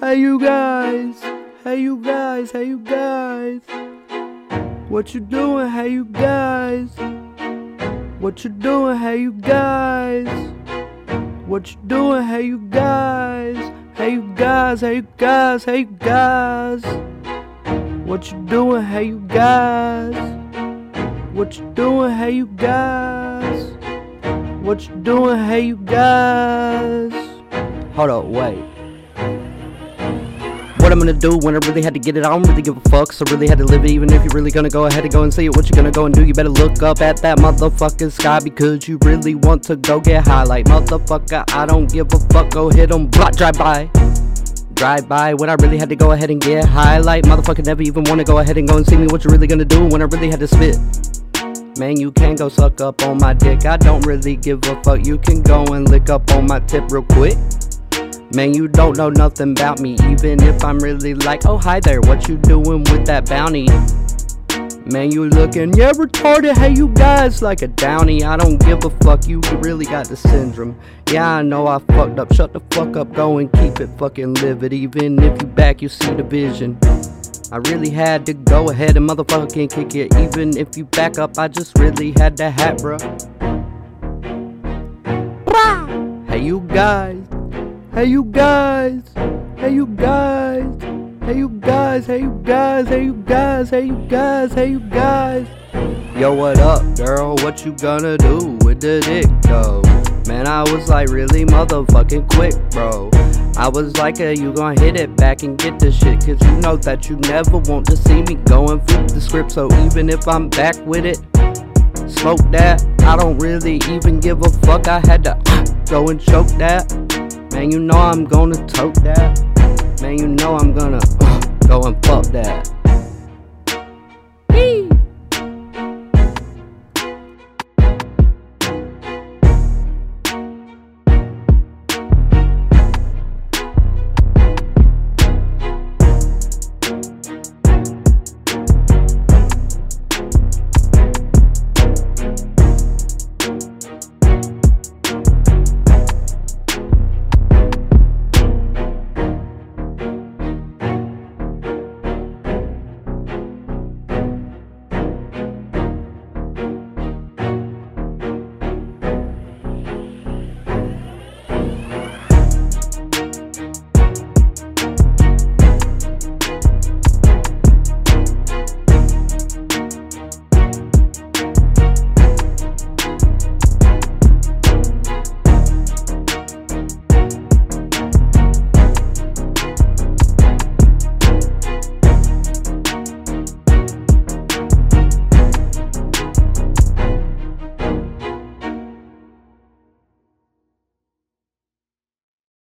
Hey you guys, hey you guys, hey you guys. What you doing, hey you guys? What you doing, hey you guys? What you doing, hey you guys? Hey you guys, hey you guys, hey you guys. What you doing, hey you guys? What you doing, hey you guys? What you doing, hey you guys? Hold up, wait. What I'm gonna do when I really had to get it, I don't really give a fuck. So really had to live it, even if you're really gonna go ahead and go and see it. What you gonna go and do? You better look up at that motherfucking sky because you really want to go get high. Like motherfucker, I don't give a fuck. Go hit 'em, block, drive by. Drive by when I really had to go ahead and get high. Like motherfucker, never even wanna go ahead and go and see me. What you really gonna do when I really had to spit? Man, you can go suck up on my dick. I don't really give a fuck. You can go and lick up on my tip real quick. Man, you don't know nothing about me, even if I'm really like, oh hi there, what you doing with that bounty? Man, you looking, yeah, retarded, hey you guys, like a downy. I don't give a fuck, you really got the syndrome. Yeah, I know I fucked up, shut the fuck up, go and keep it fucking livid. Even if you back, you see the vision. I really had to go ahead and motherfucking kick it. Even if you back up, I just really had to hat, bruh. Hey, you guys. Hey, you guys. Hey, you guys. Hey, you guys. Hey, you guys. Hey, you guys. Hey, you guys. Hey, you guys. Yo, what up, girl? What you gonna do with the dick, though? Man, I was like really motherfucking quick, bro. I was like, hey, you gonna hit it back and get this shit, cause you know that you never want to see me go and flip the script. So even if I'm back with it, smoke that. I don't really even give a fuck. I had to uh, go and choke that. Man, you know I'm gonna tote that. Man, you know I'm gonna uh, go and fuck that.